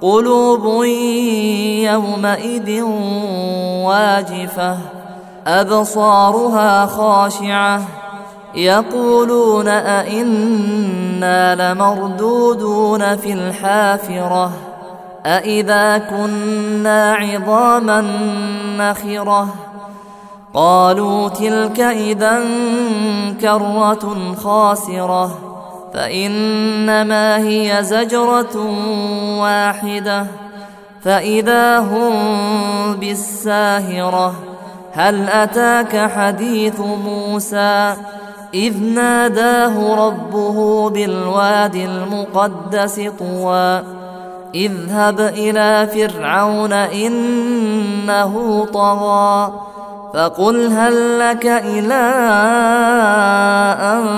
قلوب يومئذ واجفة أبصارها خاشعة يقولون أئنا لمردودون في الحافرة أئذا كنا عظاما نخرة؟ قالوا تلك إذا كرة خاسرة. فإنما هي زجرة واحدة. فإذا هم بالساهرة هل أتاك حديث موسى؟ إذ ناداه ربه بالواد المقدس طوى. اذهب إلى فرعون إنه طغى فقل هل لك إلى أن